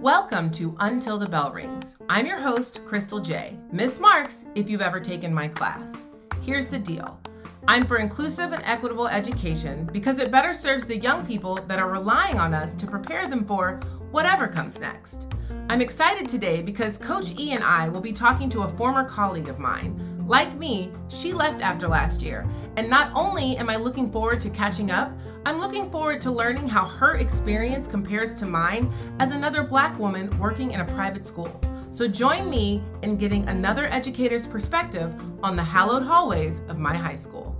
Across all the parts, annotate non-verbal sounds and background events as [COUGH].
Welcome to Until the Bell Rings. I'm your host, Crystal J. Miss Marks, if you've ever taken my class. Here's the deal I'm for inclusive and equitable education because it better serves the young people that are relying on us to prepare them for whatever comes next. I'm excited today because Coach E and I will be talking to a former colleague of mine. Like me, she left after last year, and not only am I looking forward to catching up, I'm looking forward to learning how her experience compares to mine as another Black woman working in a private school. So join me in getting another educator's perspective on the hallowed hallways of my high school.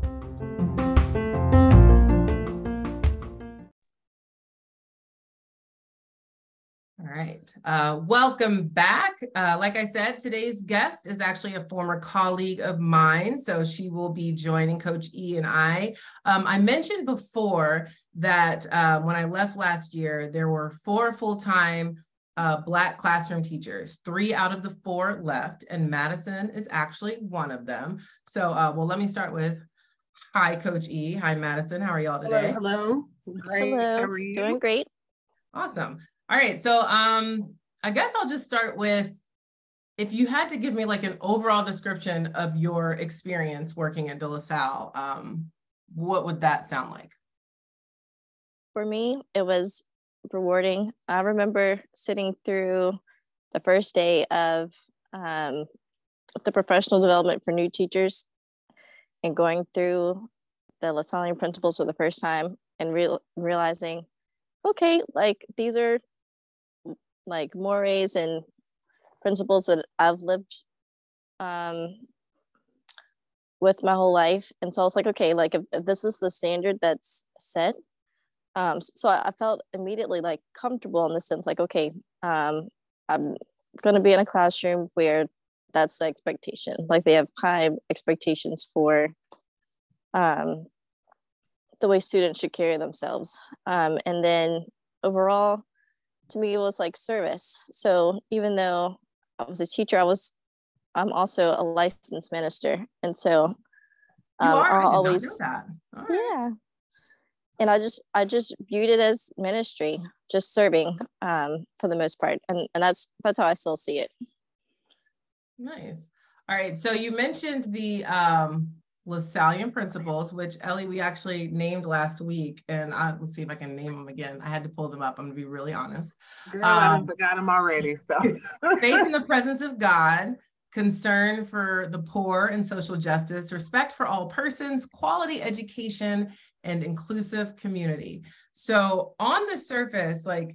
Right. Uh, welcome back. Uh, like I said, today's guest is actually a former colleague of mine. So she will be joining Coach E and I. Um, I mentioned before that uh, when I left last year, there were four full time uh, Black classroom teachers. Three out of the four left, and Madison is actually one of them. So, uh, well, let me start with Hi, Coach E. Hi, Madison. How are y'all today? Hello. hello. Great. Hello. How are you? Doing great. Awesome. All right. So um, I guess I'll just start with if you had to give me like an overall description of your experience working at De La Salle, um, what would that sound like? For me, it was rewarding. I remember sitting through the first day of um, the professional development for new teachers and going through the LaSallian principles for the first time and real realizing, okay, like these are like mores and principles that I've lived um, with my whole life. And so I was like, okay, like if, if this is the standard that's set, um, so I, I, felt immediately like comfortable in the sense like, okay, um, I'm going to be in a classroom where that's the expectation. Like they have high expectations for um, the way students should carry themselves. Um, and then overall, to me, it was like service. So even though I was a teacher, I was I'm also a licensed minister, and so um, I'll always yeah. And I just I just viewed it as ministry, just serving um, for the most part, and and that's that's how I still see it. Nice. All right. So you mentioned the um, LaSallian principles, which Ellie, we actually named last week. And I, let's see if I can name them again. I had to pull them up. I'm going to be really honest. Girl, um, I forgot them already. So [LAUGHS] faith in the presence of God, concern for the poor and social justice, respect for all persons, quality education, and inclusive community. So on the surface, like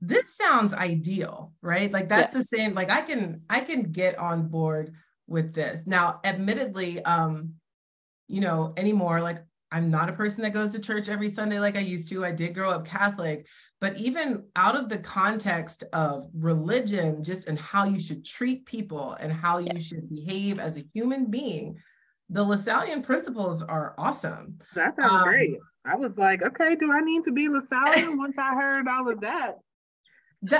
this sounds ideal, right? Like that's yes. the same, like I can, I can get on board with this. Now, admittedly, um, you know, anymore, like I'm not a person that goes to church every Sunday like I used to. I did grow up Catholic, but even out of the context of religion, just and how you should treat people and how you should behave as a human being, the Lasallian principles are awesome. That sounds um, great. I was like, okay, do I need to be Lasallian [LAUGHS] once I heard all of that?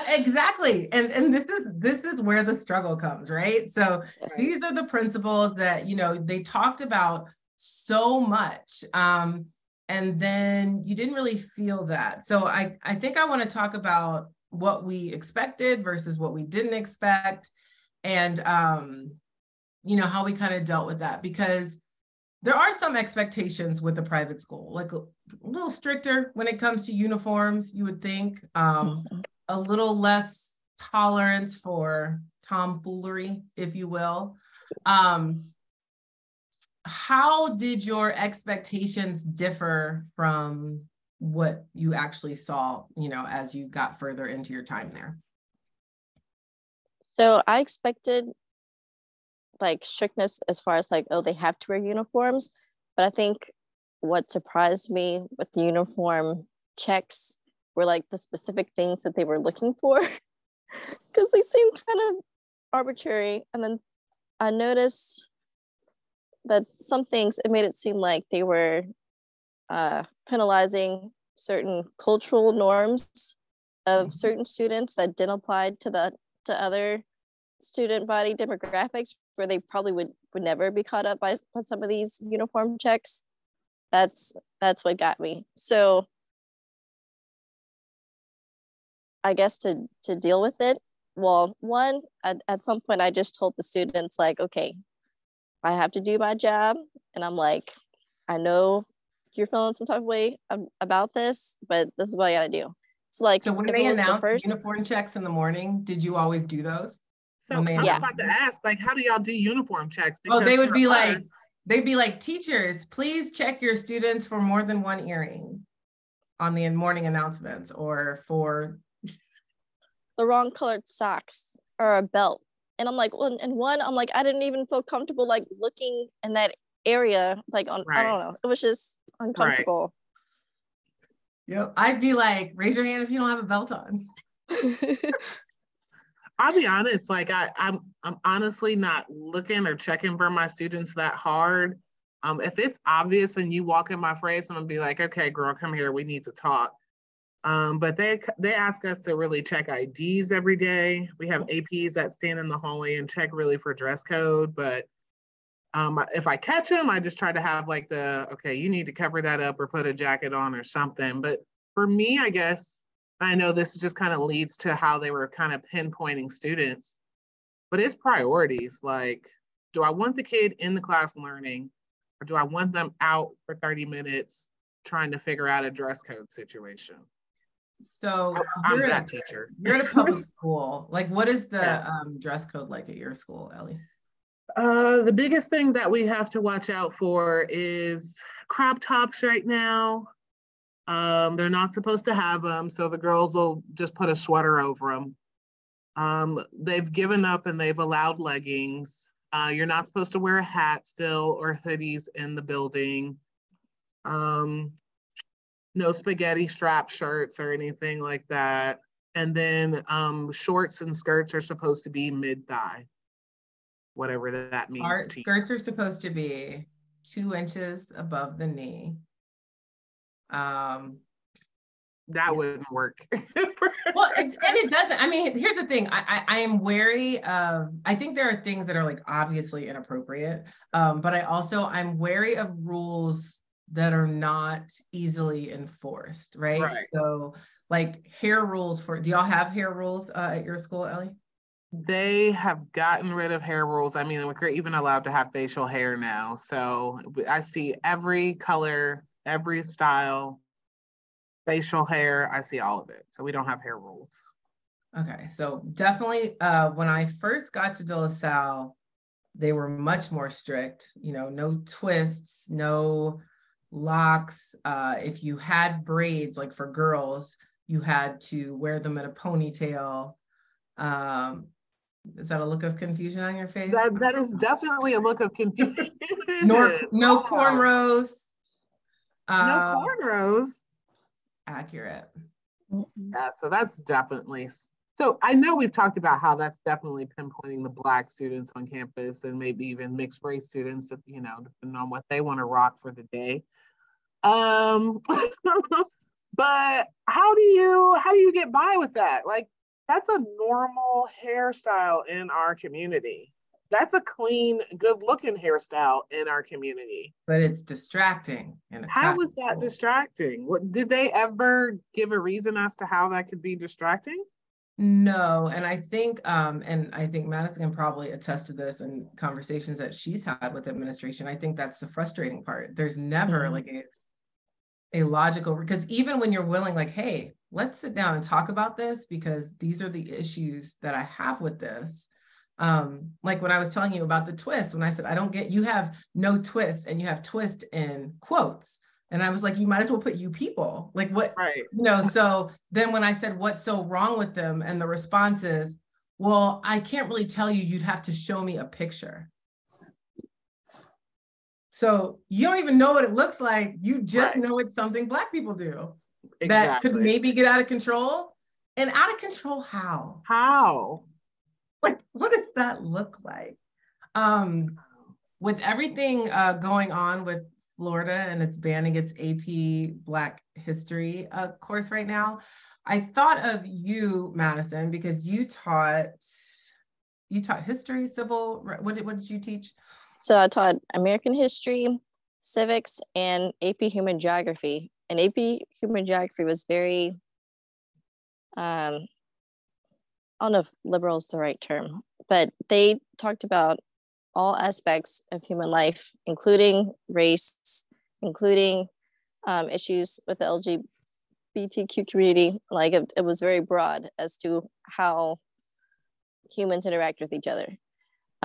exactly and and this is this is where the struggle comes right so yes. these are the principles that you know they talked about so much um and then you didn't really feel that so i i think i want to talk about what we expected versus what we didn't expect and um you know how we kind of dealt with that because there are some expectations with the private school like a, little stricter when it comes to uniforms you would think um mm-hmm a little less tolerance for tomfoolery, if you will. Um, how did your expectations differ from what you actually saw, you know, as you got further into your time there? So I expected like strictness as far as like, oh, they have to wear uniforms. But I think what surprised me with the uniform checks were like the specific things that they were looking for [LAUGHS] because they seemed kind of arbitrary. And then I noticed that some things it made it seem like they were uh, penalizing certain cultural norms of mm-hmm. certain students that didn't apply to the to other student body demographics where they probably would would never be caught up by, by some of these uniform checks that's that's what got me. So I guess to to deal with it, well, one at, at some point I just told the students like, okay, I have to do my job, and I'm like, I know you're feeling some type of way about this, but this is what I got to do. So like, so when they announced the first, uniform checks in the morning, did you always do those? So I was yeah. about to ask, like, how do y'all do uniform checks? Because oh, they would be us, like, they'd be like, teachers, please check your students for more than one earring on the morning announcements or for the wrong colored socks or a belt. And I'm like, well, and one, I'm like, I didn't even feel comfortable like looking in that area, like on, right. I don't know. It was just uncomfortable. Right. Yep. I'd be like, raise your hand if you don't have a belt on. [LAUGHS] I'll be honest, like I, I'm I'm honestly not looking or checking for my students that hard. Um, if it's obvious and you walk in my face, I'm gonna be like, okay, girl, come here, we need to talk. Um, but they they ask us to really check IDs every day. We have APs that stand in the hallway and check really for dress code. But um, if I catch them, I just try to have like the okay, you need to cover that up or put a jacket on or something. But for me, I guess I know this just kind of leads to how they were kind of pinpointing students, but it's priorities. Like, do I want the kid in the class learning, or do I want them out for 30 minutes trying to figure out a dress code situation? So I'm that a, teacher. You're in a public [LAUGHS] school. Like, what is the yeah. um, dress code like at your school, Ellie? Uh, the biggest thing that we have to watch out for is crop tops right now. Um, they're not supposed to have them, so the girls will just put a sweater over them. Um, they've given up and they've allowed leggings. Uh, you're not supposed to wear a hat still or hoodies in the building. Um, no spaghetti strap shirts or anything like that. And then um, shorts and skirts are supposed to be mid thigh, whatever that means. Our skirts are supposed to be two inches above the knee. Um, that wouldn't work. [LAUGHS] well, it, and it doesn't. I mean, here's the thing. I, I, I am wary of. I think there are things that are like obviously inappropriate, um, but I also I'm wary of rules that are not easily enforced. Right. right. So, like hair rules for. Do y'all have hair rules uh, at your school, Ellie? They have gotten rid of hair rules. I mean, we're even allowed to have facial hair now. So I see every color every style, facial hair. I see all of it. So we don't have hair rules. Okay, so definitely uh, when I first got to De La Salle, they were much more strict. You know, no twists, no locks. Uh, if you had braids, like for girls, you had to wear them in a ponytail. Um, is that a look of confusion on your face? That that is definitely a look of confusion. [LAUGHS] no, no cornrows. Uh, no cornrows. Accurate. Yeah, so that's definitely. So I know we've talked about how that's definitely pinpointing the Black students on campus and maybe even mixed race students, you know, depending on what they want to rock for the day. Um, [LAUGHS] but how do you how do you get by with that? Like that's a normal hairstyle in our community that's a clean, good looking hairstyle in our community. But it's distracting. How was that distracting? What did they ever give a reason as to how that could be distracting? No, and I think, um, and I think Madison can probably attest to this in conversations that she's had with administration. I think that's the frustrating part. There's never mm-hmm. like a a logical because even when you're willing, like, hey, let's sit down and talk about this because these are the issues that I have with this um like when i was telling you about the twist when i said i don't get you have no twist and you have twist in quotes and i was like you might as well put you people like what right. you know so then when i said what's so wrong with them? and the response is well i can't really tell you you'd have to show me a picture so you don't even know what it looks like. You just right. know it's something black people do exactly. that could maybe get out of control. And out of control how? How? Like what does that look like? Um with everything uh, going on with florida and it's banning its ap black history uh, course right now i thought of you madison because you taught you taught history civil what did, what did you teach so i taught american history civics and AP Human Geography. And AP Human Geography was very, um, I don't know if liberal is the right term, but they talked about all aspects of human life, including race, including um, issues with the LGBTQ community. Like it, it was very broad as to how humans interact with each other.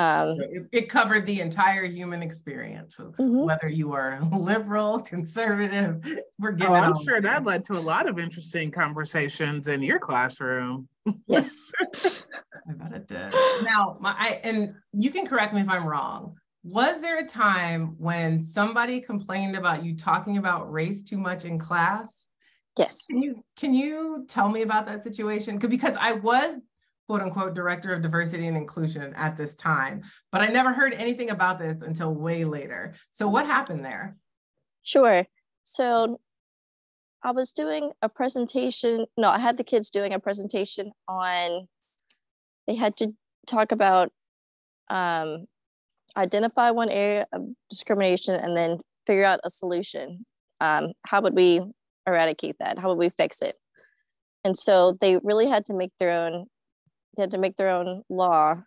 Um, it, it, covered the entire human experience, so mm-hmm. whether you are [LAUGHS] liberal, conservative. We're getting. Oh, I'm sure that led to a lot of interesting conversations in your classroom. Yes, [LAUGHS] I bet it did. Now, my I, and you can correct me if I'm wrong. Was there a time when somebody complained about you talking about race too much in class? Yes. Can you can you tell me about that situation? Because I was quote unquote director of diversity and inclusion at this time, but I never heard anything about this until way later. So what happened there? Sure. So I was doing a presentation. No, I had the kids doing a presentation on, they had to talk about um, identify one area of discrimination and then figure out a solution. Um, how would we eradicate that? How would we fix it? And so they really had to make their own they had to make their own law.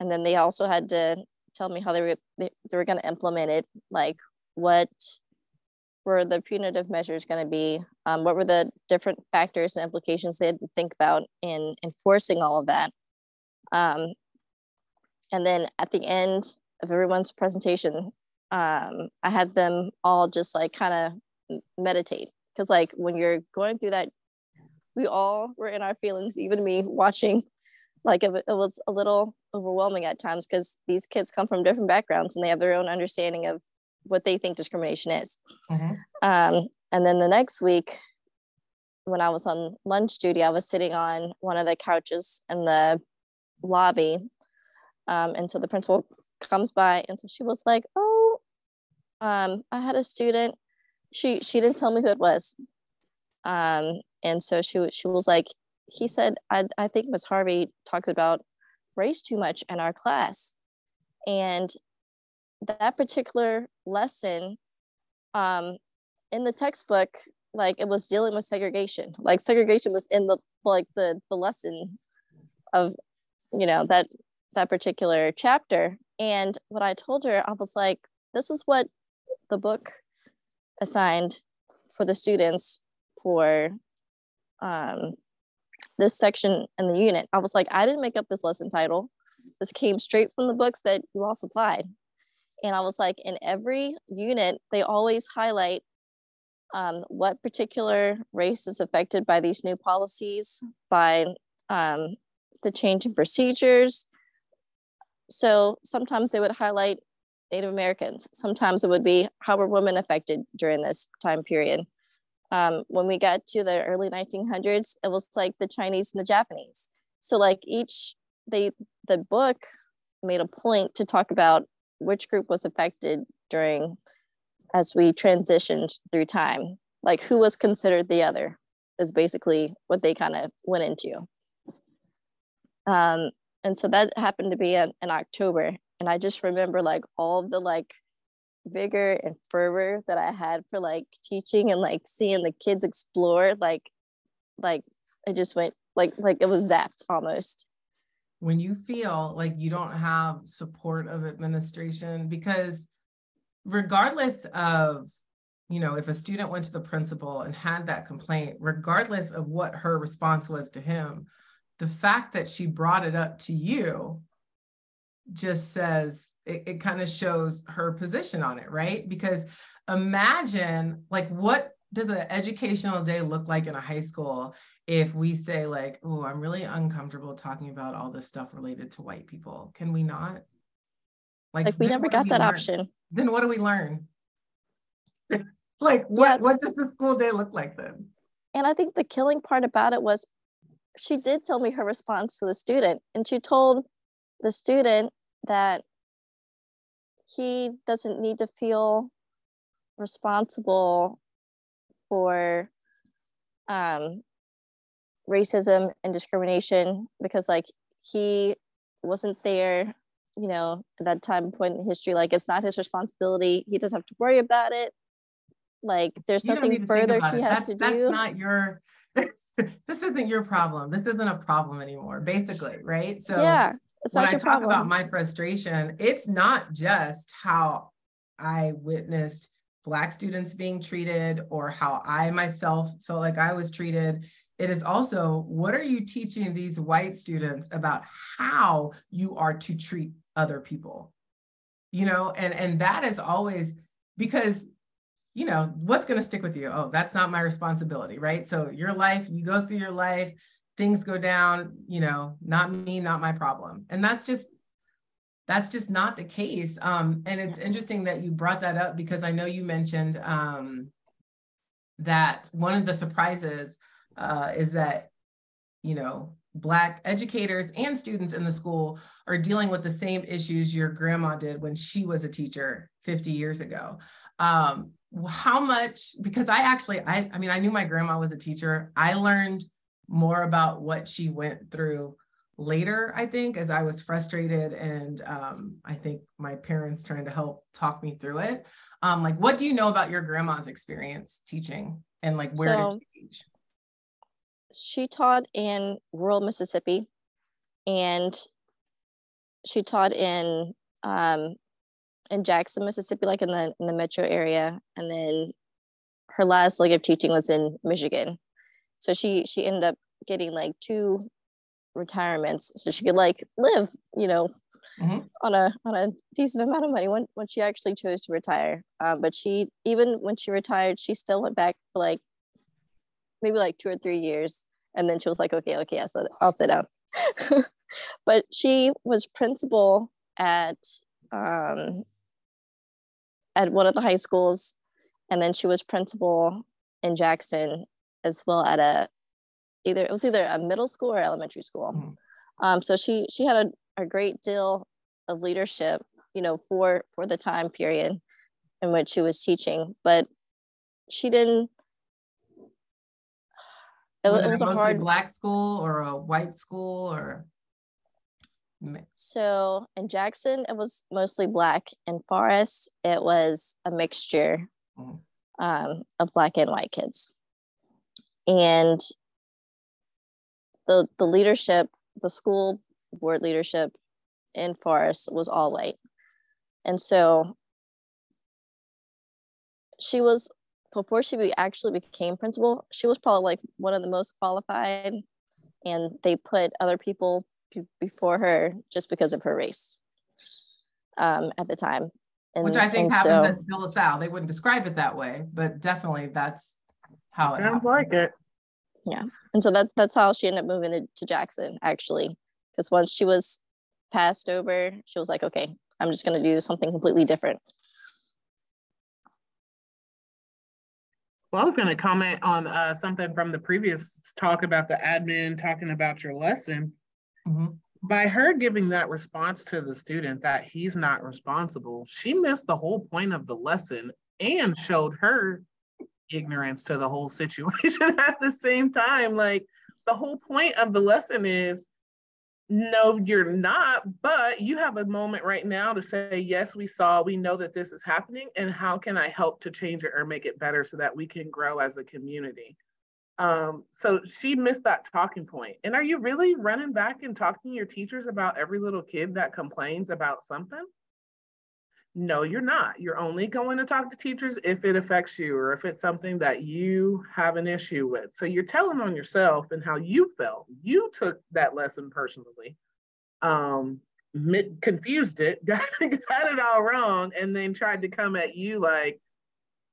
And then they also had to tell me how they were they, they were going to implement it like what were the punitive measures going to be? Um, what were the different factors and implications they had to think about in enforcing all of that? Um, and then at the end of everyone's presentation um, i had them all just like kind of meditate. Because like when you're going through that we all were in our feelings even me watching like it, it was a little overwhelming at times because these kids come from different backgrounds and they have their own understanding of what they think discrimination is. Mm-hmm. Um, and then the next week, when I was on lunch duty, I was sitting on one of the couches in the lobby um, until the principal comes by. And so she was like, "Oh, um, I had a student. She she didn't tell me who it was, um, and so she she was like, he said, I, I think Ms. Harvey talks about race too much in our class. And that particular lesson um, in the textbook, like it was dealing with segregation. Like segregation was in the like the the lesson of, you know, that that particular chapter. And what I told her, I was like, this is what the book assigned for the students for um, this section in the unit. I was like, I didn't make up this lesson title. This came straight from the books that you all supplied. And I was like, in every unit, they always highlight um, what particular race is affected by these new policies, by um, the change in procedures. So sometimes they would highlight Native Americans. Sometimes it would be how were women affected during this time period um, when we got to the early 1900s, it was like the Chinese and the Japanese. So like each, they, the book made a point to talk about which group was affected during, as we transitioned through time, like who was considered the other is basically what they kind of went into. Um, and so that happened to be in, in October. And I just remember like all the like vigor and fervor that I had for like teaching and like seeing the kids explore, like, like it just went like like it was zapped almost. When you feel like you don't have support of administration, because regardless of you know, if a student went to the principal and had that complaint, regardless of what her response was to him, the fact that she brought it up to you just says it, it kind of shows her position on it, right? Because imagine like what does an educational day look like in a high school if we say like, oh, I'm really uncomfortable talking about all this stuff related to white people? Can we not? Like, like we never got that learn? option. Then what do we learn? [LAUGHS] like what yeah. what does the school day look like then? And I think the killing part about it was she did tell me her response to the student and she told the student that he doesn't need to feel responsible for um, racism and discrimination because like he wasn't there you know, at that time point in history, like it's not his responsibility. He doesn't have to worry about it. Like there's You nothing need to think further he it. has That's, to that's do. not your, [LAUGHS] this isn't your problem. This isn't a problem anymore, basically, right? So yeah, it's when I talk problem. about my frustration, it's not just how I witnessed Black students being treated or how I myself felt like I was treated. It is also what are you teaching these white students about how you are to treat other people? You know, and and that is always because you know what's going to stick with you oh that's not my responsibility right so your life you go through your life things go down you know not me not my problem. And that's just that's just not the case. Um, and it's interesting that you brought that up because i know you mentioned um, that one of the surprises uh, is that you know black educators and students in the school are dealing with the same issues your grandma did when she was a teacher 50 years ago. Um, how much because i actually I, I mean i knew my grandma was a teacher. I learned more about what she went through later i think as i was frustrated and um, i think my parents trying to help talk me through it um, like what do you know about your grandma's experience teaching and like where So- did she teach she taught in rural Mississippi and she taught in um, in Jackson, Mississippi, like in the in the metro area. And then her last leg of teaching was in Michigan. So she she ended up getting like two retirements so she could like live, you know, Mhm. on a on a decent amount of money when when she actually chose to retire. Um, but she even when she retired, she still went back for like maybe like two or three years. And then she was like, okay, okay, I'll sit, I'll sit down. [LAUGHS] but she was principal at um, at one of the high schools, and then she was principal in Jackson as well at a either it was either a middle school or elementary school. Mhm. Um, so she she had a, a great deal of leadership, you know, for for the time period in which she was teaching, but she didn't. It, was it, was a hard black school or a white school or So in Jackson, it was mostly black. In Forest, it was a mixture Mhm. um, of black and white kids. And the the leadership, the school board leadership in Forest was all white. And so she was before she be, actually became principal, she was probably like one of the most qualified and they put other people be- before her just because of her race um, at the time. And, which I think happens so, at De La Salle. They wouldn't describe it that way, but definitely that's how it Sounds happens. like it. And so that that's how she ended up moving to, to Jackson actually, because once she was passed over, she was like, okay, I'm just gonna do something completely different. Well, I was going to comment on uh, something from the previous talk about the admin talking about your lesson. Mhm. By her giving that response to the student that he's not responsible, she missed the whole point of the lesson and showed her ignorance to the whole situation [LAUGHS] at the same time. Like the whole point of the lesson is no, you're not, but you have a moment right now to say, yes, we saw, we know that this is happening, and how can I help to change it or make it better so that we can grow as a community? Um, so she missed that talking point. And are you really running back and talking to your teachers about every little kid that complains about something? No, you're not. You're only going to talk to teachers if it affects you or if it's something that you have an issue with. So you're telling on yourself and how you felt. You took that lesson personally, um, confused it, [LAUGHS] got, got it all wrong, and then tried to come at you like,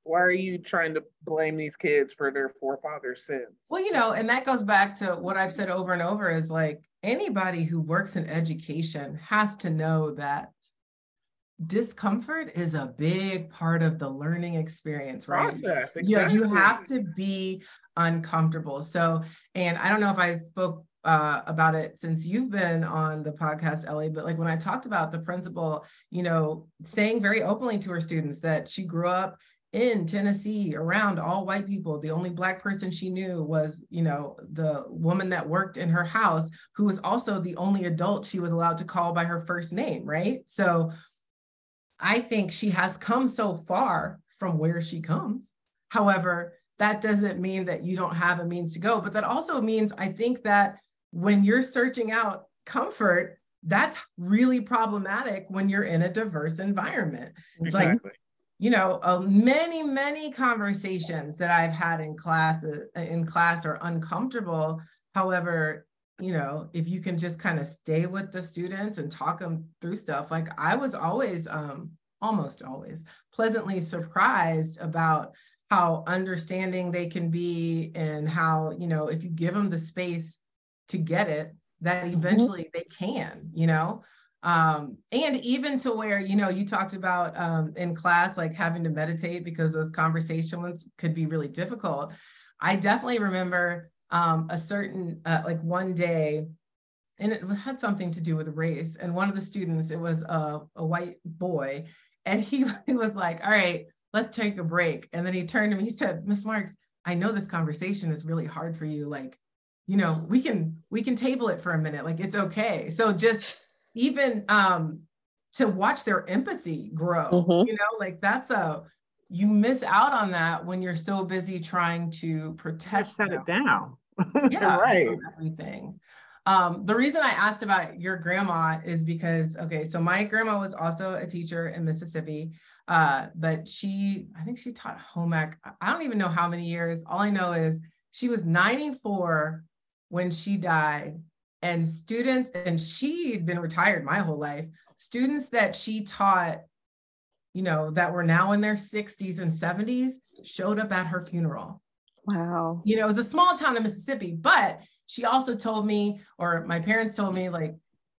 why are you trying to blame these kids for their forefathers' sins? Well, you know, and that goes back to what I've said over and over is like anybody who works in education has to know that discomfort is a big part of the learning experience, right? Process, Yeah, you have to be uncomfortable. So, and I don't know if I spoke uh, about it since you've been on the podcast, Ellie, but like when I talked about the principal, you know, saying very openly to her students that she grew up in Tennessee around all white people. The only black person she knew was, you know, the woman that worked in her house, who was also the only adult she was allowed to call by her first name, right? So I think she has come so far from where she comes. However, that doesn't mean that you don't have a means to go, but that also means I think that when you're searching out comfort, that's really problematic when you're in a diverse environment. Exactly. Like you know, uh, many, many conversations that I've had in class uh, in class are uncomfortable. However, you know, if you can just kind of stay with the students and talk them through stuff, like I was always, um, almost always pleasantly surprised about how understanding they can be and how, you know, if you give them the space to get it, that mm-hmm. eventually mm-hmm. they can, you know um and even to where you know you talked about um in class like having to meditate because those conversations could be really difficult i definitely remember um a certain uh, like one day and it had something to do with race and one of the students it was a, a white boy and he, [LAUGHS] he was like all right let's take a break and then he turned to me he said miss marks i know this conversation is really hard for you like you know we can we can table it for a minute like it's okay so just even um to watch their empathy grow mm-hmm. you know like that's a you miss out on that when you're so busy trying to protect Just set it down [LAUGHS] yeah right everything um, the reason I asked about your grandma is because, okay, so my grandma was also a teacher in Mississippi, uh, but she, I think she taught home ec. I don't even know how many years. All I know is she was 94 when she died and students and she'd been retired my whole life students that she taught you know that were now in their 60s and 70s showed up at her funeral wow you know it was a small town in mississippi but she also told me or my parents told me like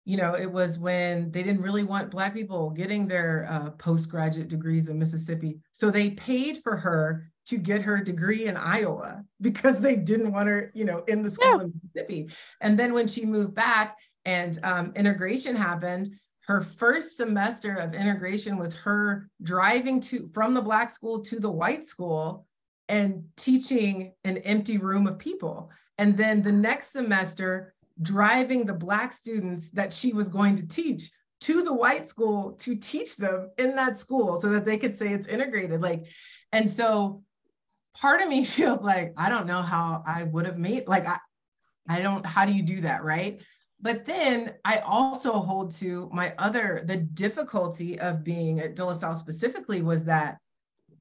you know it was when they didn't really want black people getting their uh, postgraduate degrees in mississippi so they paid for her to get her degree in Iowa [LAUGHS] because they didn't want her, you know, in the school yeah. in Mississippi. And then when she moved back and um, integration happened, her first semester of integration was her driving to from the black school to the white school and teaching an empty room of people. And then the next semester, driving the black students that she was going to teach to the white school to teach them in that school so that they could say it's integrated like and so part of me [LAUGHS] feels like I don't know how I would have made like I I don't how do you do that, right? But then I also hold to my other the difficulty of being at De La Salle specifically was that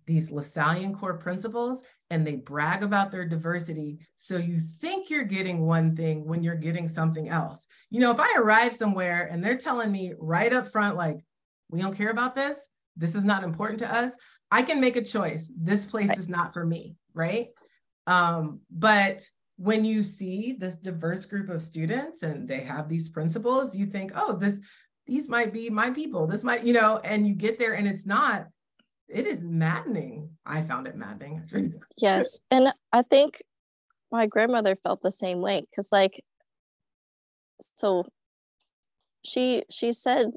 these Lasallian core principles and they brag about their diversity. So you think you're getting one thing when you're getting something else. You know, if I arrive somewhere and they're telling me right up front, like, we don't care about this, this is not important to us, I can make a choice. This place right. is not for me, right? Um, but when you see this diverse group of students and they have these principles, you think, oh, this these might be my people. This might, you know, and you get there and it's not. It is maddening. I found it maddening. Mm, yes, [LAUGHS] and I think my grandmother felt the same way because, like, so she she said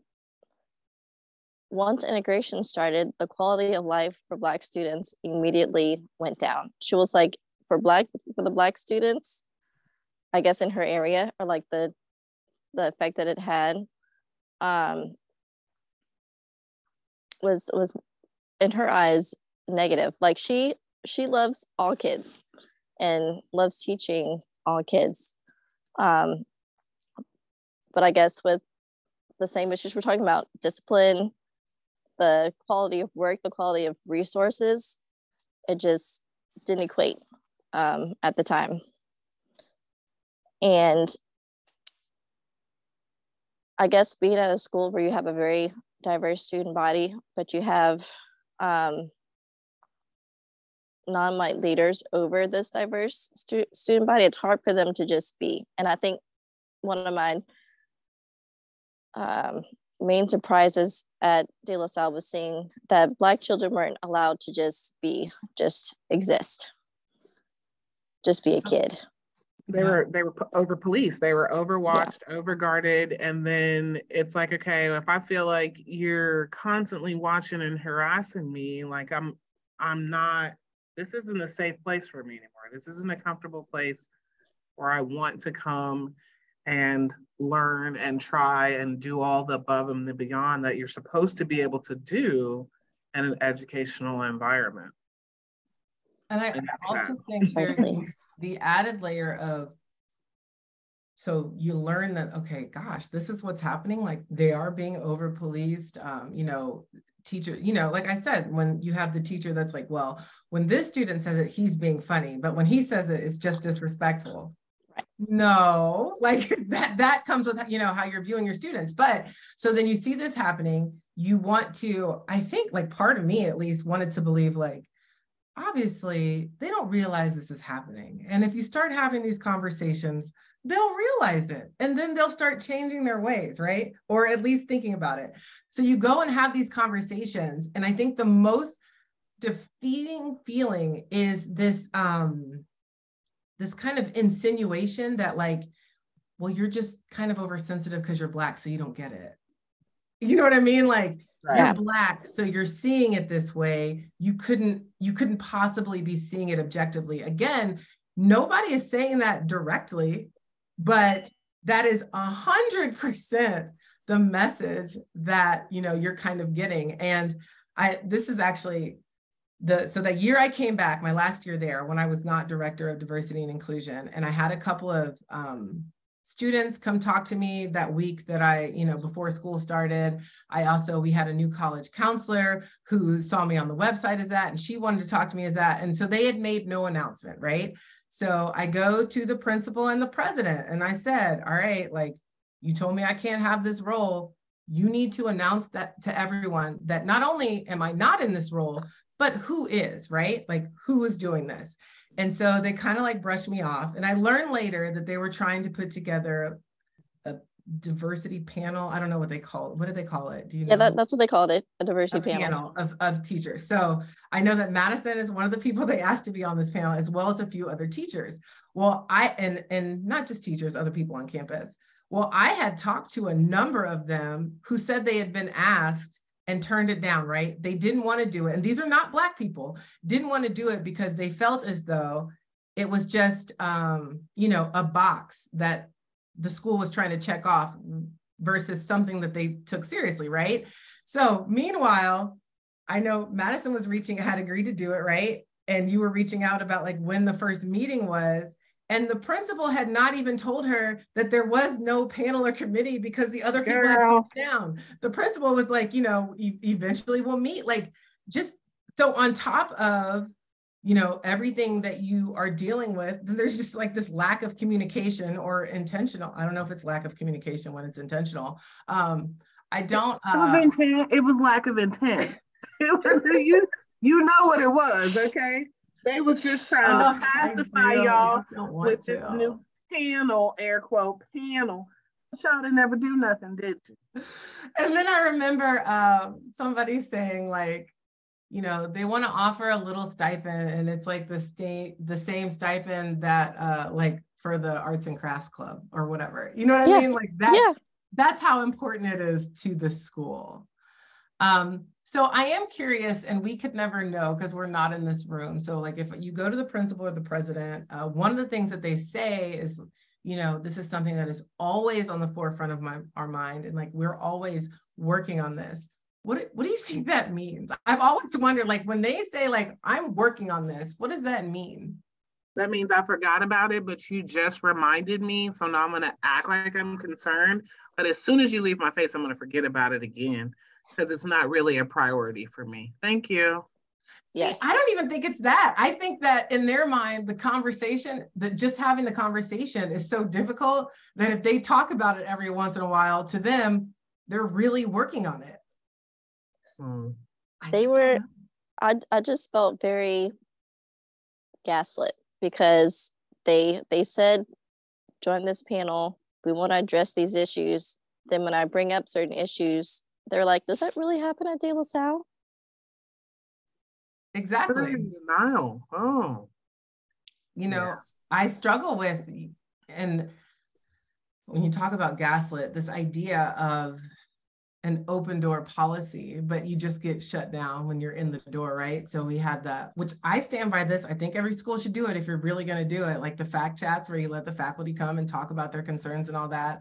once integration started, the quality of life for Black students immediately went down. She was like, for Black for the Black students, I guess in her area, or like the the effect that it had, um, was was in her eyes negative. Like she she loves all kids, and loves teaching all kids. Um, but I guess with the same issues we're talking about, discipline, the quality of work, the quality of resources, it just didn't equate um, at the time. And I guess being at a school where you have a very diverse student body, but you have um, non-white leaders over this diverse stu- student body, it's hard for them to just be. And I think one of my um, main surprises at De La Salle was seeing that Black children weren't allowed to just be, just exist, just be a kid. They were they were over policed. They were overwatched, yeah. overguarded, and then it's like, okay, if I feel like you're constantly watching and harassing me, like I'm I'm not, this isn't a safe place for me anymore. This isn't a comfortable place where I want to come and learn and try and do all the above and the beyond that you're supposed to be able to do in an educational environment. And I and also think there's the added layer of so you learn that okay gosh this is what's happening. Like they are being over policed um, you know teacher you know like i said when you have the teacher that's like well when this student says it he's being funny. But when he says it it's just disrespectful. No [LAUGHS] like that that comes with you know how you're viewing your students. But so then you see this happening. You want to i think like part of me at least wanted to believe like obviously they don't realize this is happening. And if you start having these conversations they'll realize it and then they'll start changing their ways right? Or at least thinking about it. So you go and have these conversations and i think the most defeating feeling is this um this kind of insinuation that like well you're just kind of oversensitive because you're black so you don't get it. You know what i mean? Like right. you're black so you're seeing it this way. You couldn't you couldn't possibly be seeing it objectively. Again nobody is saying that directly but that is a hundred percent the message that you know you're kind of getting. And i this is actually the so that year I came back, my last year there, when I was not director of diversity and inclusion, and I had a couple of um, students come talk to me that week that I, you know, before school started. I also we had a new college counselor who saw me on the website as that, and she wanted to talk to me as that, and so they had made no announcement, right? So I go to the principal and the president, and I said, "All right, like you told me I can't have this role." You need to announce that to everyone that not only am I not in this role, but who is, right? Like who is doing this? And so they kind of like brushed me off. And I learned later that they were trying to put together a diversity panel. I don't know what they call it. What do they call it? Do you know? Yeah, that, that's what they called it, a diversity a panel. panel of, of teachers. So I know that Madison is one of the people [LAUGHS] they asked to be on this panel, as well as a few other teachers. Well, I and and not just teachers, other people on campus. Well, I had talked to a number of them who said they had been asked and turned it down, right? They didn't want to do it. And these are not Black people, didn't want to do it because they felt as though it was just, um, you know, a box that the school was trying to check off versus something that they took seriously, right? So, meanwhile, I know Madison was reaching, had agreed to do it, right? And you were reaching out about like when the first meeting was. And the principal had not even told her that there was no panel or committee because the other people Girl. had talked down. The principal was like, you know, e- eventually we'll meet. Like, just so on top of, you know, everything that you are dealing with, then there's just like this lack of communication or intentional. I don't know if it's lack of communication when it's intentional. Um, I don't. Uh, it was intent. It was lack of intent. [LAUGHS] you, you know what it was, okay? They was just trying oh, to pacify y'all with to. this new panel, air quote panel. Y'all didn't never do nothing, did you? And then I remember um, somebody saying like, you know, they want to offer a little stipend, and it's like the state, the same stipend that uh, like for the arts and crafts club or whatever. You know what yeah. I mean? Like that's yeah. that's how important it is to the school. Um, so I am curious, and we could never know because we're not in this room. So, like, if you go to the principal or the president, uh, one of the things that they say is, you know, this is something that is always on the forefront of my our mind, and like we're always working on this. What what do you think that means? I've always wondered, like, when they say like I'm working on this, what does that mean? That means I forgot about it, but you just reminded me. So now I'm gonna act like I'm concerned. But as soon as you leave my face, I'm gonna forget about it again because it's not really a priority for me. Thank you. Yes. See, I don't even think it's that. I think that in their mind, the conversation, that just having the conversation is so difficult that if they talk about it every once in a while, to them, they're really working on it. Hmm. They were, I, I just felt very gaslit because they they said join this panel we want to address these issues then when i bring up certain issues they're like, does that really happen at De La Salle? Exactly. Denial. Oh. You know, yes. I struggle with, and when you talk about gaslit, this idea of an open door policy, but you just get shut down when you're in the door, right? So we had that, which I stand by this. I think every school should do it if you're really going to do it, like the fact chats where you let the faculty come and talk about their concerns and all that.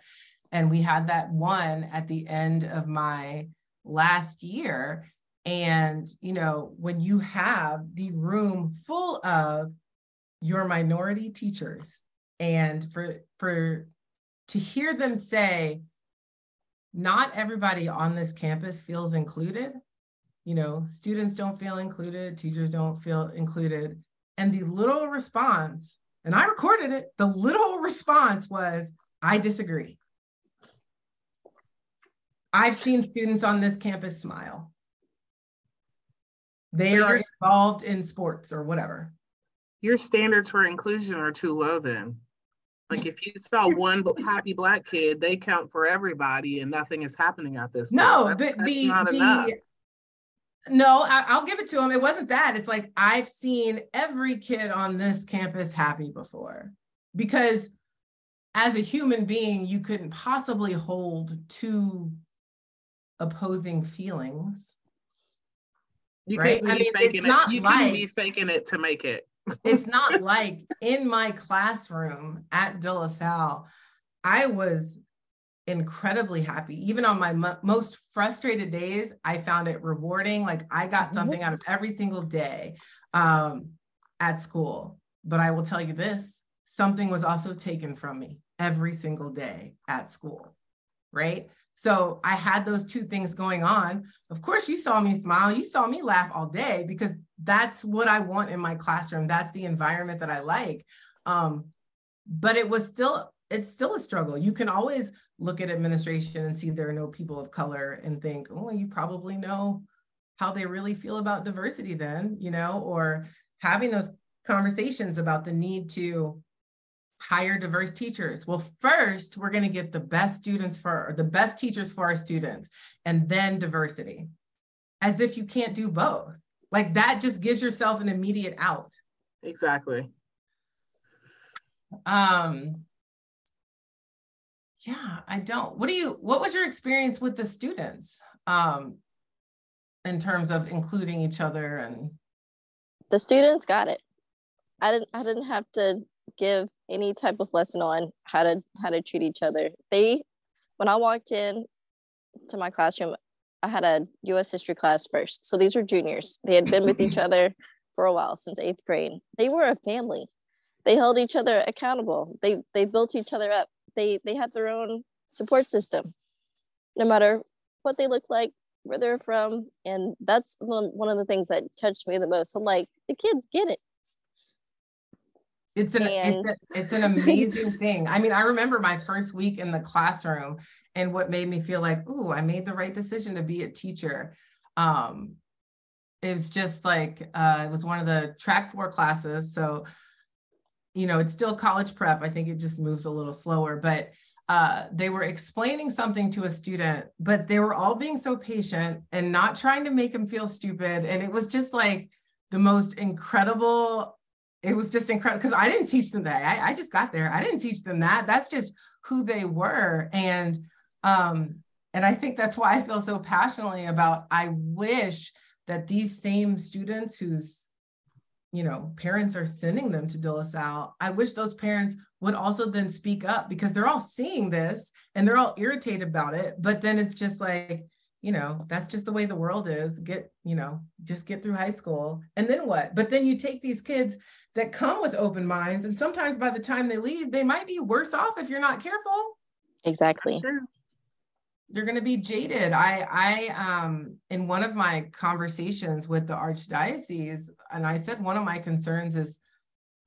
And we had that one at the end of my last year. And, you know, when you have the room full of your minority teachers and for, for, to hear them say, not everybody on this campus feels included. You know, students don't feel included, teachers don't feel included. And the little response, and I recorded it, the little response was, I disagree. I've seen students on this campus smile. They are involved in sports or whatever. Your standards for inclusion are too low then. Like if you saw [LAUGHS] one happy black kid, they count for everybody, and nothing is happening at this. No, that's, the that's the, not the enough. no, I, will give it to him. It wasn't that. It's like I've seen every kid on this campus happy before, because as a human being, you couldn't possibly hold two opposing feelings. You right? I mean, it's it. not you like, be faking it to make it [LAUGHS] it's not [LAUGHS] like in my classroom at De La Salle, I was incredibly happy. Even on my mo- most frustrated days, I found it rewarding. Like I got something out of every single day um, at school. But I will tell you this something was also taken from me every single day at school, right? So I had those two things going on. Of course, you saw me smile, you saw me laugh all day because that's what I want in my classroom. That's the environment that I like. Um, but it was still, it's still a struggle. You can always look at administration and see there are no people of color and think, oh, you probably know how they really feel about diversity then, you know, or having those conversations about the need to hire diverse teachers. Well, first, we're going to get the best students for the best teachers for our students, and then diversity, as if you can't do both. Like that just gives yourself an immediate out. Exactly. Um, yeah, I don't. What do you, what was your experience with the students um, in terms of including each other and? The students got it. I didn't, I didn't have to give any type of lesson on how to how to treat each other. They when I walked in to my classroom, I had a US history class first. So these were juniors. They had been with each [LAUGHS] other for a while since 8th grade. They were a family. They held each other accountable. They they built each other up. They they had their own support system. No matter what they look like, where they're from, and that's one, one of the things that touched me the most. I'm like, the kids get it it's an and... it's, a, it's an amazing thing. I mean, I remember my first week in the classroom and what made me feel like, ooh, I made the right decision to be a teacher. Um, it was just like uh, it was one of the track four classes. So, you know, it's still college prep. I think it just moves a little slower, but uh, they were explaining something to a student, but they were all being so patient and not trying to make him feel stupid. And it was just like the most incredible it was just incredible because I didn't teach them that. I, I, just got there. I didn't teach them that. That's just who they were. And um, and I think that's why I feel so passionately about I wish that these same students whose you know parents are sending them to De La Salle, I wish those parents would also then speak up because they're all seeing this and they're all irritated about it. But then it's just like, you know, that's just the way the world is. Get, you know, just get through high school. And then what? But then you take these kids that come with open minds. And sometimes by the time they leave, they might be worse off if you're not careful. Exactly. They're going to be jaded. I, I, um, in one of my conversations with the Archdiocese, and I said one of my concerns is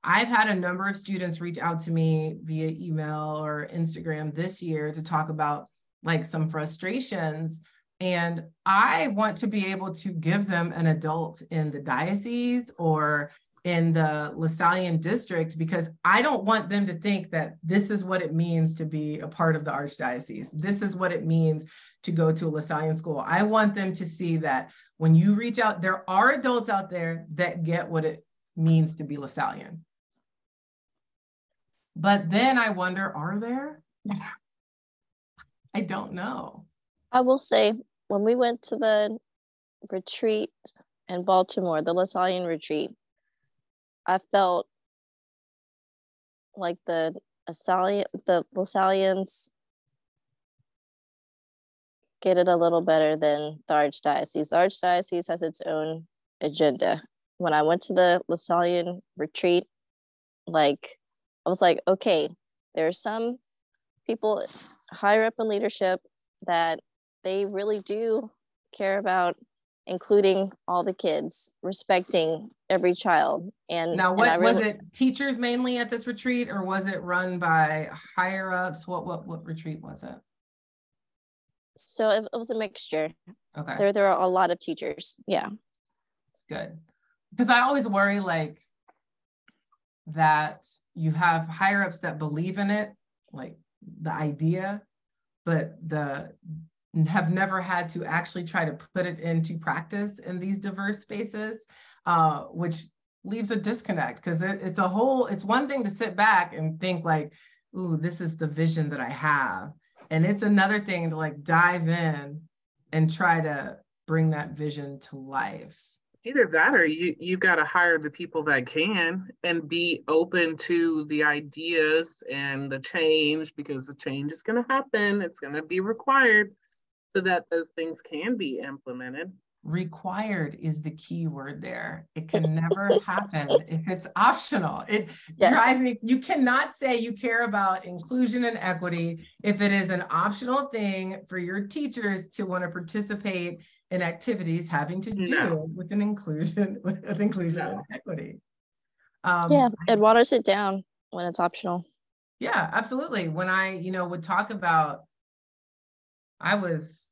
I've had a number of students reach out to me via email or Instagram this year to talk about like some frustrations. And I want to be able to give them an adult in the diocese or in the Lasallian district because I don't want them to think that this is what it means to be a part of the Archdiocese. This is what it means to go to a Lasallian school. I want them to see that when you reach out, there are adults out there that get what it means to be Lasallian. But then I wonder, are there? I don't know. I will say when we went to the retreat in Baltimore, the LaSallian retreat, I felt like the Asali- the LaSallians get it a little better than the Archdiocese. The Archdiocese has its own agenda. When I went to the LaSallian retreat, like I was like, okay, there are some people higher up in leadership that they really do care about including all the kids, respecting every child. And now, what I really- was it? Teachers mainly at this retreat, or was it run by higher ups? What what what retreat was it? So it, it was a mixture. Okay, There there are a lot of teachers. Yeah. good. Because I always worry like that you have higher ups that believe in it, like the idea, but the have never had to actually try to put it into practice in these diverse spaces, uh, which leaves a disconnect because it, it's a whole, it's one thing to sit back and think like, ooh, this is the vision that I have. And it's another thing to like dive in and try to bring that vision to life. Either that or you you've got to hire the people that can and be open to the ideas and the change because the change is going to happen. It's going to be required so that those things can be implemented. required is the key word there. It can [LAUGHS] never happen if it's optional. It Yes. drives me. You cannot say you care about inclusion and equity if it is an optional thing for your teachers to want to participate in activities having to do No. with an inclusion [LAUGHS] with inclusion and equity. Um, yeah. It waters it down when it's optional. yeah, absolutely. When I, you know, would talk about, I was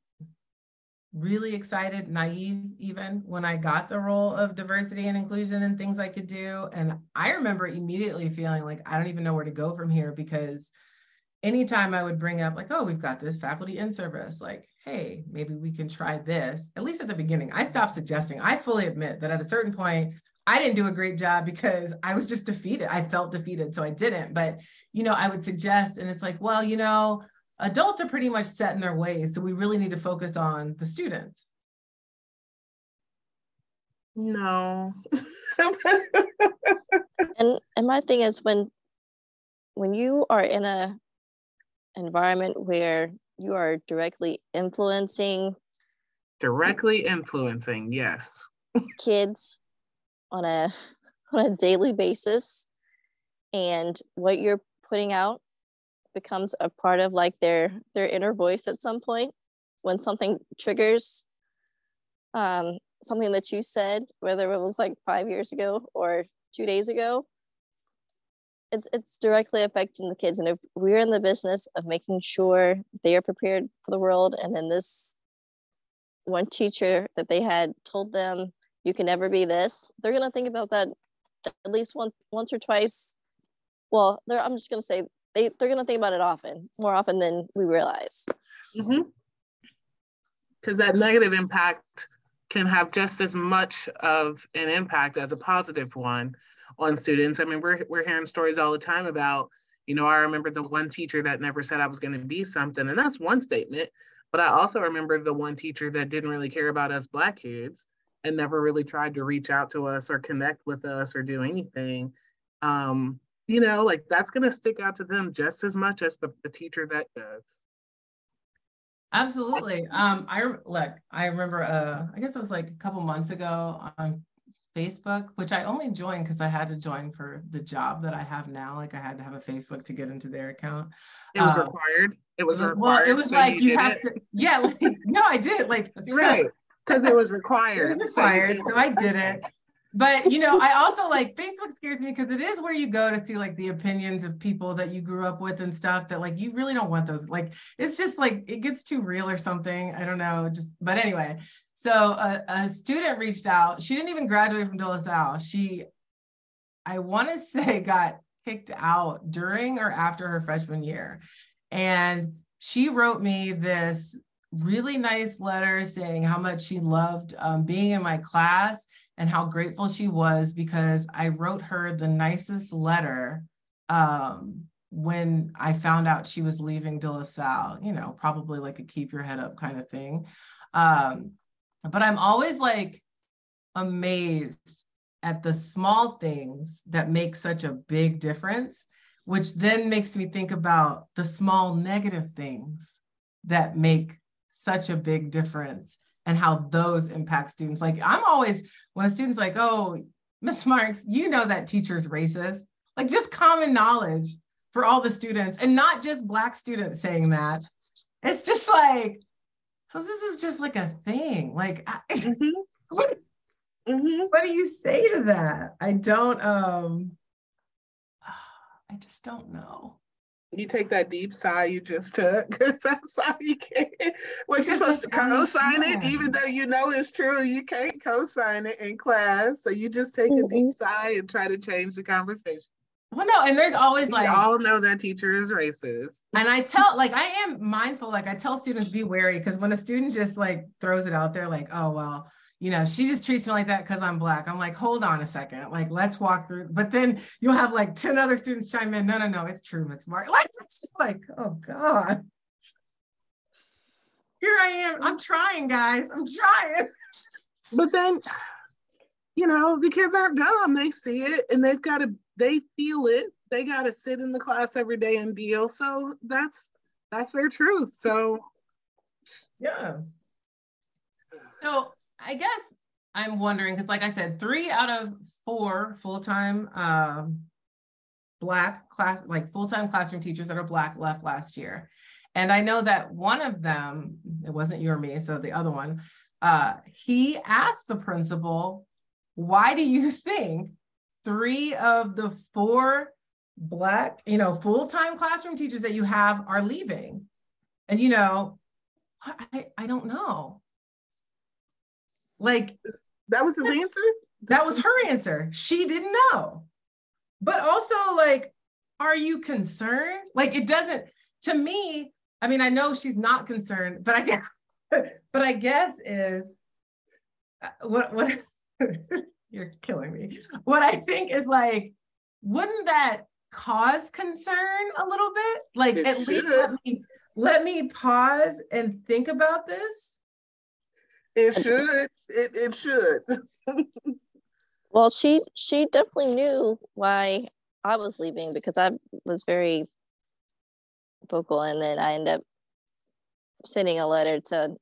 really excited, naive even when I got the role of diversity and inclusion and things I could do. And I remember immediately feeling like I don't even know where to go from here because anytime I would bring up, like, oh, we've got this faculty in service, like, hey, maybe we can try this, at least at the beginning, I stopped suggesting. I fully admit that at a certain point, I didn't do a great job because I was just defeated. I felt defeated, so I didn't. But, you know, I would suggest, and it's like, well, you know, adults are pretty much set in their ways. So we really need to focus on the students. No. [LAUGHS] And and my thing is when when you are in a environment where you are directly influencing Directly influencing, yes. kids on a [LAUGHS] on a daily basis and what you're putting out becomes a part of like their their inner voice at some point when something triggers um something that you said whether it was like five years ago or two days ago it's it's directly affecting the kids. And if we're in the business of making sure they are prepared for the world and then this one teacher that they had told them you can never be this they're going to think about that at least once once or twice. Well i'm just going to say they, they're going to think about it often more often than we realize Because that negative impact can have just as much of an impact as a positive one on students. I mean, we're, we're hearing stories all the time about, you know, I remember the one teacher that never said I was going to be something, and that's one statement. But I also remember the one teacher that didn't really care about us Black kids and never really tried to reach out to us or connect with us or do anything. Um, you know, like that's going to stick out to them just as much as the, the teacher that does. Absolutely. Um, I look, I remember uh I guess it was like a couple months ago on Facebook, which I only joined because I had to join for the job that I have now. Like I had to have a Facebook to get into their account. It was Um, required. It was required. well, it was so like you, did have it. to, yeah, [LAUGHS] like, no, I did. Like right because it was [LAUGHS] it required. was required, did so. I did it. But you know, I [LAUGHS] also like Facebook scares me because it is where you go to see like the opinions of people that you grew up with and stuff that like you really don't want those. Like it's just like it gets too real or something. I don't know. Just but anyway, so a, a student reached out. She didn't even graduate from De La Salle. She, I want to [LAUGHS] say, got kicked out during or after her freshman year, and she wrote me this really nice letter saying how much she loved um, being in my class and how grateful she was because I wrote her the nicest letter um, when I found out she was leaving De La Salle, you know, probably like a keep your head up kind of thing. Um, but I'm always like amazed at the small things that make such a big difference, which then makes me think about the small negative things that make such a big difference and how those impact students. Like I'm always, when a student's like, oh, Miss Marks, you know that teacher's racist, like just common knowledge for all the students and not just black students saying that. It's just like, so this is just like a thing. Like, [LAUGHS] mm-hmm. what, mm-hmm. what do you say to that? I don't, um, [SIGHS] I just don't know. You take that deep sigh you just took. [LAUGHS] That's all you can. What you're supposed to co-sign it, even though you know it's true, you can't co-sign it in class. So you just take mm-hmm. a deep sigh and try to change the conversation. Well, no, and there's always like we all know that teacher is racist. And I tell like I am mindful, like I tell students be wary because when a student just like throws it out there, like, oh well, you know, she just treats me like that because I'm black. I'm like, hold on a second, like let's walk through. But then you'll have like 10 other students chime in. No, no, no, it's true, Miss Mark. [LAUGHS] Like it's just like, oh God. Here I am. I'm trying, guys. I'm trying. [LAUGHS] But then, you know, the kids aren't dumb. They see it and they've got to they feel it. They got to sit in the class every day and deal. So that's that's their truth. So yeah. So I guess I'm wondering because, like I said, three out of four full-time um, black class, like full-time classroom teachers that are black, left last year, and I know that one of them, it wasn't you or me, so the other one, uh, he asked the principal, "Why do you [LAUGHS] think three of the four black, you know, full-time classroom teachers that you have are leaving. And you know, I, I don't know. Like that was his answer? That was her answer. She didn't know. But also, like, are you concerned? Like, it doesn't, to me, I mean, I know she's not concerned, but I guess, [LAUGHS] but I guess is uh, what what [LAUGHS] you're killing me. What I think is like, wouldn't that cause concern a little bit? Like it at should. least let me let me pause and think about this. It should. It it should. [LAUGHS] well, she she definitely knew why I was leaving because I was very vocal, and then I ended up sending a letter to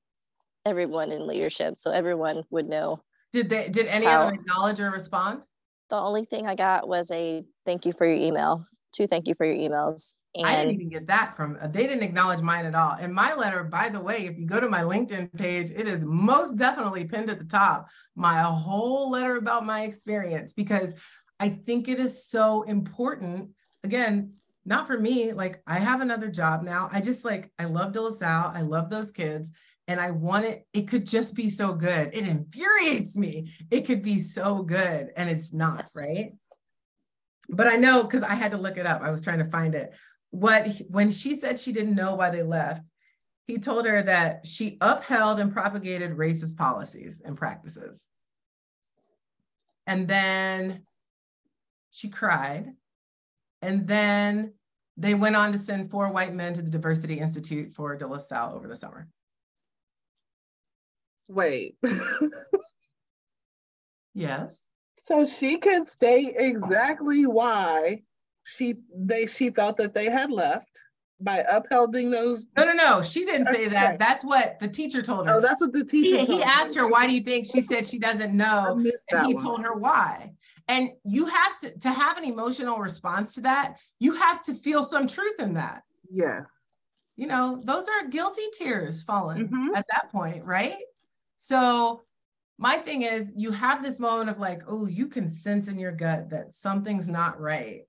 everyone in leadership so everyone would know did they? Did any How? of them acknowledge or respond? The only thing I got was a thank you for your email. Two thank you for your emails. And I didn't even get that from. Uh, they didn't acknowledge mine at all. And my letter, by the way, if you go to my LinkedIn page, it is most definitely pinned at the top. My whole letter about my experience because I think it is so important. Again, not for me. Like I have another job now. I just like I love De La Salle. I love those kids and I want it, it could just be so good. It infuriates me. It could be so good and it's not, yes. right? But I know because I had to look it up. I was trying to find it. What when she said she didn't know why they left, he told her that she upheld and propagated racist policies and practices. And then she cried. And then they went on to send four white men to the Diversity Institute for De La Salle over the summer. Wait. [LAUGHS] yes. So she can state exactly why she they she felt that they had left by upholding those. No, no, no. She didn't say that. That's what the teacher told her. Oh, that's what the teacher. He, he asked her, "Why do you think?" She said she doesn't know, and he one. told her why. And you have to to have an emotional response to that. You have to feel some truth in that. Yes. You know, those are guilty tears falling mm-hmm. at that point, right? So my thing is you have this moment of like, oh, you can sense in your gut that something's not right.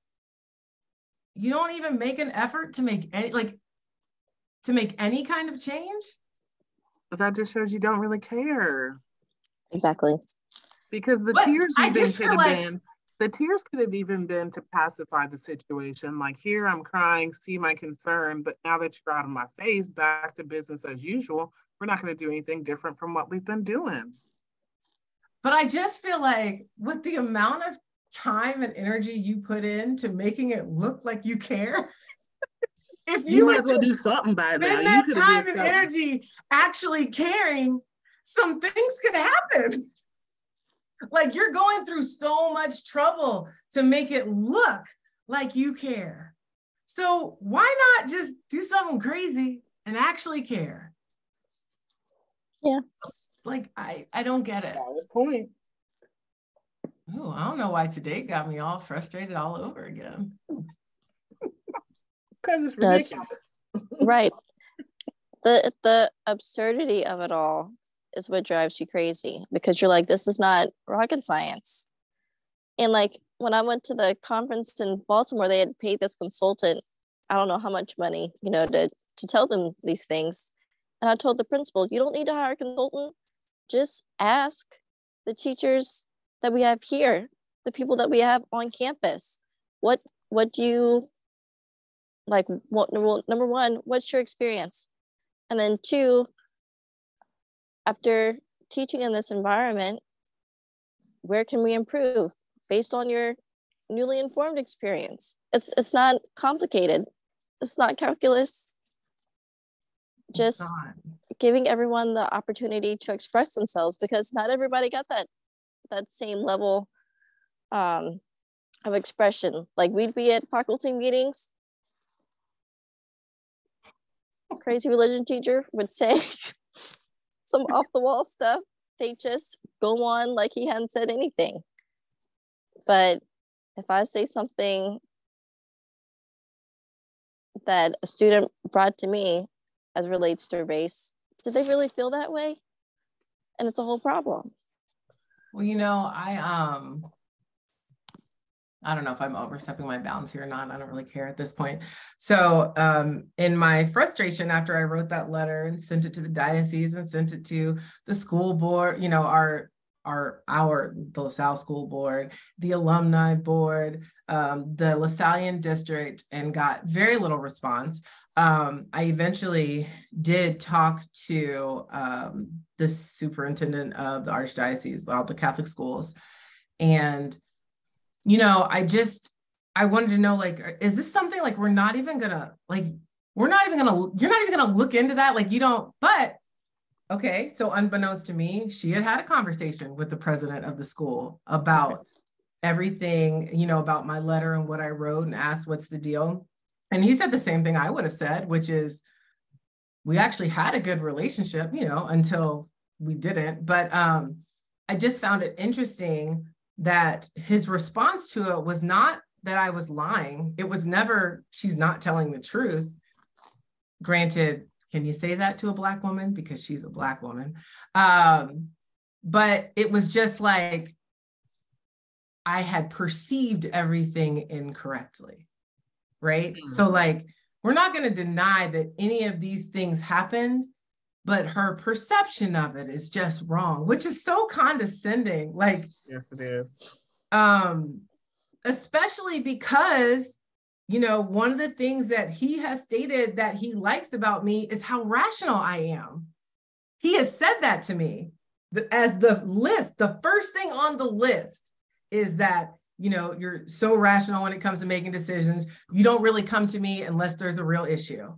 You don't even make an effort to make any like to make any kind of change. But that just shows you don't really care. Exactly. Because the but tears even could have like, been the tears could have even been to pacify the situation. Like here I'm crying, see my concern, but now that you're out of my face, back to business as usual we're not going to do anything different from what we've been doing. But I just feel like with the amount of time and energy you put into making it look like you care, [LAUGHS] if you, you might as well do something by now. In that time and energy actually caring, some things could happen. [LAUGHS] Like you're going through so much trouble to make it look like you care. So why not just do something crazy and actually care? Yeah. Like I I don't get it. Valid point. Oh, I don't know why today got me all frustrated all over again. [LAUGHS] Because it's ridiculous. [LAUGHS] right. The the absurdity of it all is what drives you crazy because you're like, this is not rocket science. And like when I went to the conference in Baltimore, they had paid this consultant, I don't know how much money, you know, to to tell them these things. And I told the principal, you don't need to hire a consultant. Just ask the teachers that we have here, the people that we have on campus. What what do you like what number one, what's your experience? And then two, after teaching in this environment, where can we improve based on your newly informed experience? It's it's not complicated. It's not calculus. Just giving everyone the opportunity to express themselves because not everybody got that that same level um, of expression. Like we'd be at faculty meetings. Crazy religion teacher would say [LAUGHS] some off the wall stuff. They just go on like he hadn't said anything. But if I say something that a student brought to me as relates to race, did they really feel that way? And it's a whole problem. Well, you know, I um I don't know if I'm overstepping my bounds here or not. I don't really care at this point. So, um, in my frustration after I wrote that letter and sent it to the diocese and sent it to the school board, you know, our our our the LaSalle School Board, the alumni board, um, the LaSallian district, and got very little response. Um, I eventually did talk to um, the superintendent of the archdiocese, all the Catholic schools, and you know, I just I wanted to know like, is this something like we're not even gonna like we're not even gonna you're not even gonna look into that? Like you don't but okay so unbeknownst to me she had had a conversation with the president of the school about everything you know about my letter and what i wrote and asked what's the deal and he said the same thing i would have said which is we actually had a good relationship you know until we didn't but um i just found it interesting that his response to it was not that I was lying. It was never, she's not telling the truth. Granted, can you say that to a Black woman? Because she's a Black woman. Um, but it was just like, I had perceived everything incorrectly. Right. Mm-hmm. So, like, we're not going to deny that any of these things happened but her perception of it is just wrong, which is so condescending. Like, yes, it is. Um, especially because, you know, one of the things that he has stated that he likes about me is how rational I am. He has said that to me as the list, the first thing on the list is that you know you're so rational when it comes to making decisions you don't really come to me unless there's a real issue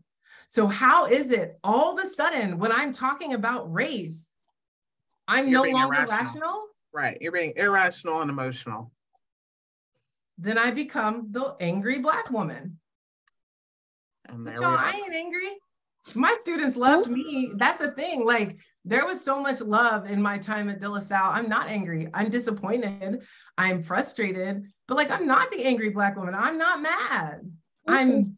so, how is it all of a sudden when I'm talking about race, I'm You're no longer irrational. rational? Right. You're being irrational and emotional. Then I become the angry Black woman. but y'all, I ain't angry. My students loved me. That's the thing. Like, there was so much love in my time at De La Salle. I'm not angry. I'm disappointed. I'm frustrated, but like, I'm not the angry Black woman. I'm not mad. I'm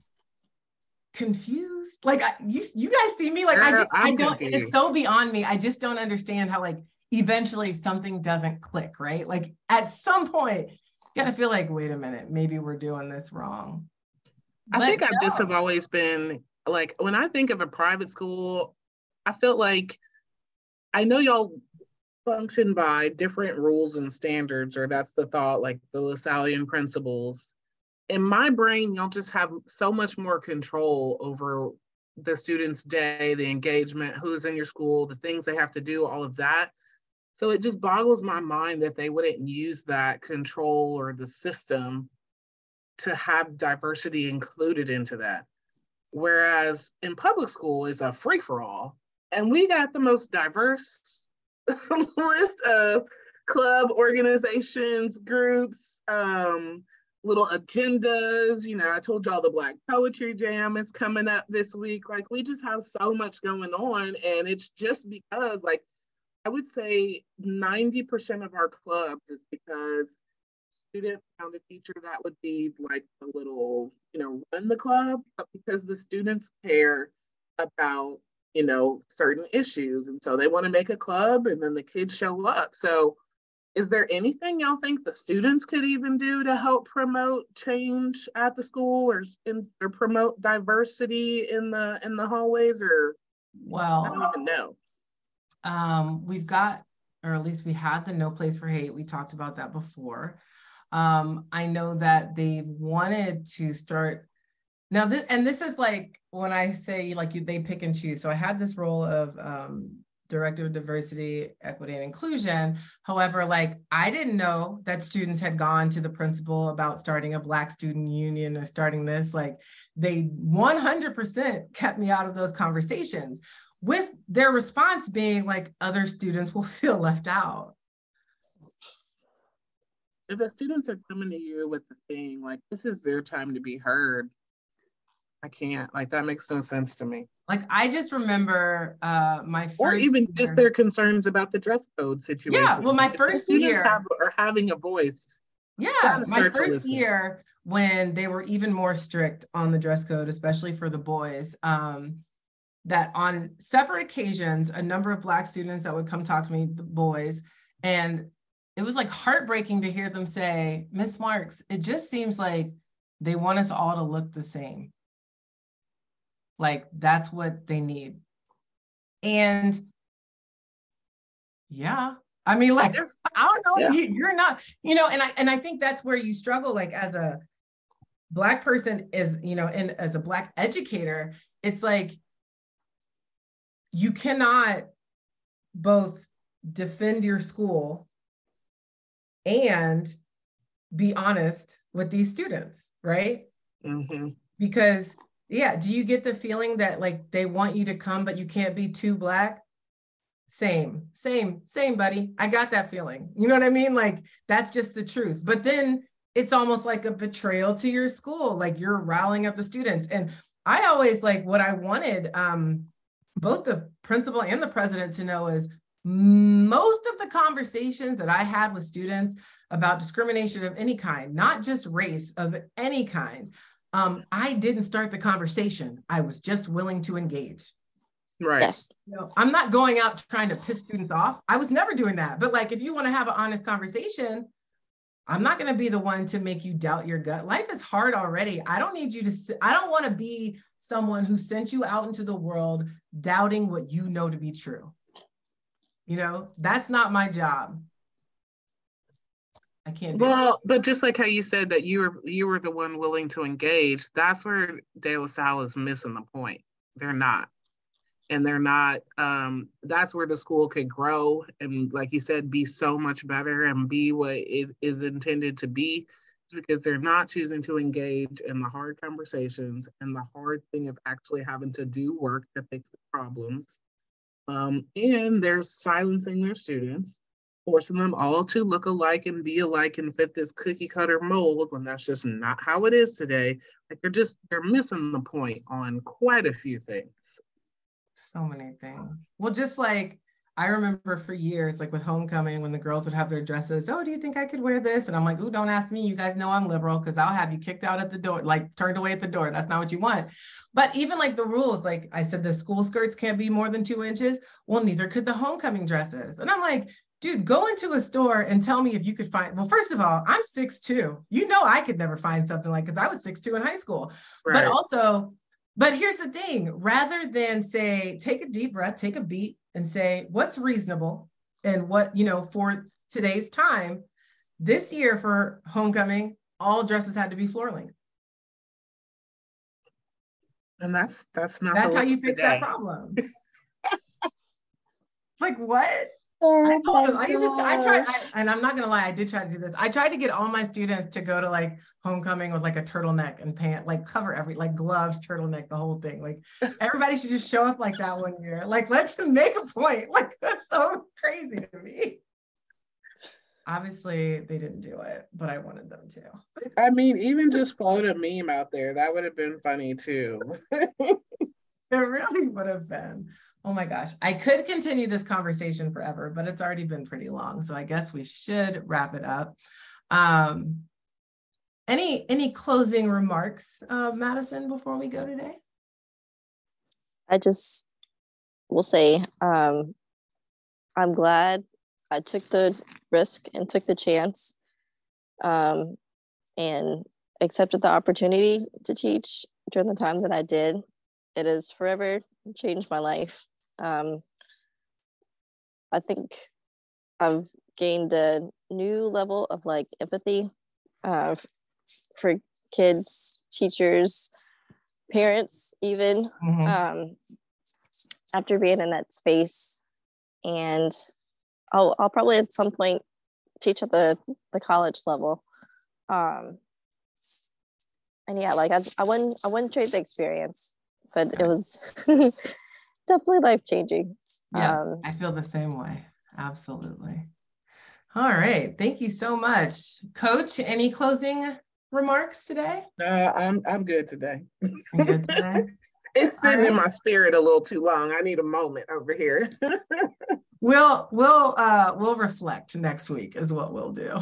confused. Like I, you, you guys see me like I just I'm I don't. Confused. It's so beyond me. I just don't understand how like eventually something doesn't click. Right? Like at some point, you gotta feel like, wait a minute, maybe we're doing this wrong. I but think no. I just have always been like when I think of a private school, I felt like I know y'all function by different rules and standards, or that's the thought, like the Lasallian principles in my brain, y'all just have so much more control over the student's day, the engagement, who's in your school, the things they have to do, all of that. So it just boggles my mind that they wouldn't use that control or the system to have diversity included into that. Whereas in public school, it's a free for all. And we got the most diverse [LAUGHS] list of club organizations, groups, um, little agendas. You know, I told y'all the Black Poetry Jam is coming up this week. Like, we just have so much going on. And it's just because, like, I would say 90% of our clubs is because student found a teacher that would be like a little, you know, run the club, but because the students care about, you know, certain issues. And so they want to make a club and then the kids show up. So is there anything y'all think the students could even do to help promote change at the school or, in, or promote diversity in the in the hallways or well I don't even know. Um, we've got, or at least we had the No Place for Hate. We talked about that before. Um, I know that they've wanted to start now this and this is like when I say like you they pick and choose. So I had this role of um director of diversity, equity, and inclusion. However, like I didn't know that students had gone to the principal about starting a Black student union or starting this. Like they 100% kept me out of those conversations with their response being like other students will [LAUGHS] feel left out. If the students are coming to you with the thing like this is their time to be heard, I can't. Like that makes no sense to me. Like I just remember uh my first or even year. just their concerns about the dress code situation. Yeah, well, my first year- have, are having a voice. Yeah, my first year when they were even more strict on the dress code, especially for the boys. Um, that on separate occasions, a number of black students that would come talk to me, the boys, and it was like heartbreaking to hear them say, Miss Marks, it just seems like they want us all to look the same. Like that's what they need. And yeah, I mean, like, [LAUGHS] I don't know, Yeah. you, you're not, you know, and I and I think that's where you struggle, like as a black person is, you know, and as a black educator, it's like you cannot both defend your school and be honest with these students, right? Mhm. Because yeah, do you get the feeling that like they want you to come, but you can't be too black? Same, same, same, buddy. I got that feeling. You know what I mean? Like that's just the truth. But then it's almost like a betrayal to your school. Like you're rallying up the students. And I always like what I wanted um both the principal and the president to know is most of the conversations that I had with students about discrimination of any kind, not just race, of any kind, um, I didn't start the conversation. I was just willing to engage. Right. Yes. You know, I'm not going out trying to piss students off. I was never doing that. But like, if you want to have an honest conversation, I'm not going to be the one to make you doubt your gut. Life is hard already. I don't need you to, I don't want to be someone who sent you out into the world doubting what you know to be true. You know, that's not my job. I can't. Well, but just like how you said that you were you were the one willing to engage, that's where De La Salle is missing the point. They're not. And they're not, um, that's where the school could grow and like you said, be so much better and be what it is intended to be. Because they're not choosing to engage in the hard conversations and the hard thing of actually having to do work to fix the problems. Um, and they're silencing their students forcing them all to look alike and be alike and fit this cookie cutter mold when that's just not how it is today. Like they're just they're missing the point on quite a few things. So many things. Well, just like I remember for years, like with homecoming, when the girls would have their dresses, oh, do you think I could wear this? And I'm like, oh, don't ask me. You guys know I'm liberal because I'll have you kicked out at the door, like turned away at the door. That's not what you want. But even like the rules, like I said, the school skirts can't be more than two inches. Well, neither could the homecoming dresses. And I'm like, dude, go into a store and tell me if you could find. Well, first of all, I'm 6'2. You know, I could never find something like because I was 6'2 in high school. But also, but here's the thing rather than say, take a deep breath, take a beat, and say, what's reasonable and what, you know, for today's time, this year for homecoming, all dresses had to be floor length. and that's that's not That's how you fix that problem. [LAUGHS] like, what? I, told I, used to, I tried, I, and I'm not gonna lie, I did try to do this. I tried to get all my students to go to like homecoming with like a turtleneck and pant, like cover every, like gloves, turtleneck, the whole thing. Like [LAUGHS] everybody should just show up like that one year. Like let's make a point. Like that's so crazy to me. Obviously, they didn't do it, but I wanted them to. I mean, even just float a meme out there, that would have been funny too. [LAUGHS] it really would have been. Oh my gosh, I could continue this conversation forever, but it's already been pretty long. So I guess we should wrap it up. Um, any any closing remarks, uh, Madison, before we go today? I just will say um, I'm glad I took the risk and took the chance um, and accepted the opportunity to teach during the time that I did. It has forever changed my life. Um, I think I've gained a new level of like empathy uh, for kids, teachers, parents, even mm-hmm. um, after being in that space. And I'll, I'll probably at some point teach at the, the college level. Um, and yeah, like I, I wouldn't, I wouldn't trade the experience, but it was [LAUGHS] definitely life changing. Yes, um, I feel the same way. Absolutely. All right. Thank you so much. Coach, any closing remarks today? Uh, I'm I'm good today. Good today? [LAUGHS] it's sitting right. in my spirit a little too long. I need a moment over here. [LAUGHS] we'll we'll uh we'll reflect next week is what we'll do.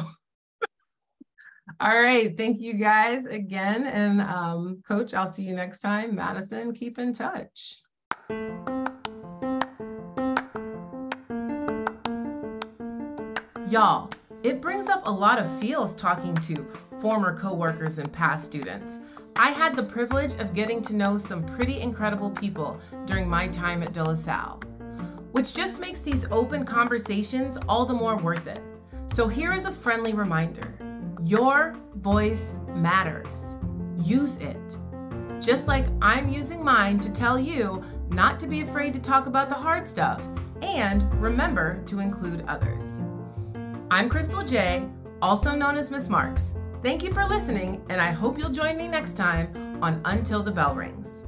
All right. Thank you guys again. And um, coach, I'll see you next time. Madison, keep in touch. Y'all, it brings up a lot of feels talking to former coworkers and past students. I had the privilege of getting to know some pretty incredible people during my time at De La Salle, which just makes these open conversations all the more worth it. So here is a friendly reminder your voice matters. Use it. Just like I'm using mine to tell you not to be afraid to talk about the hard stuff and remember to include others. I'm Crystal J, also known as Miss Marks. Thank you for listening, and I hope you'll join me next time on Until the Bell Rings.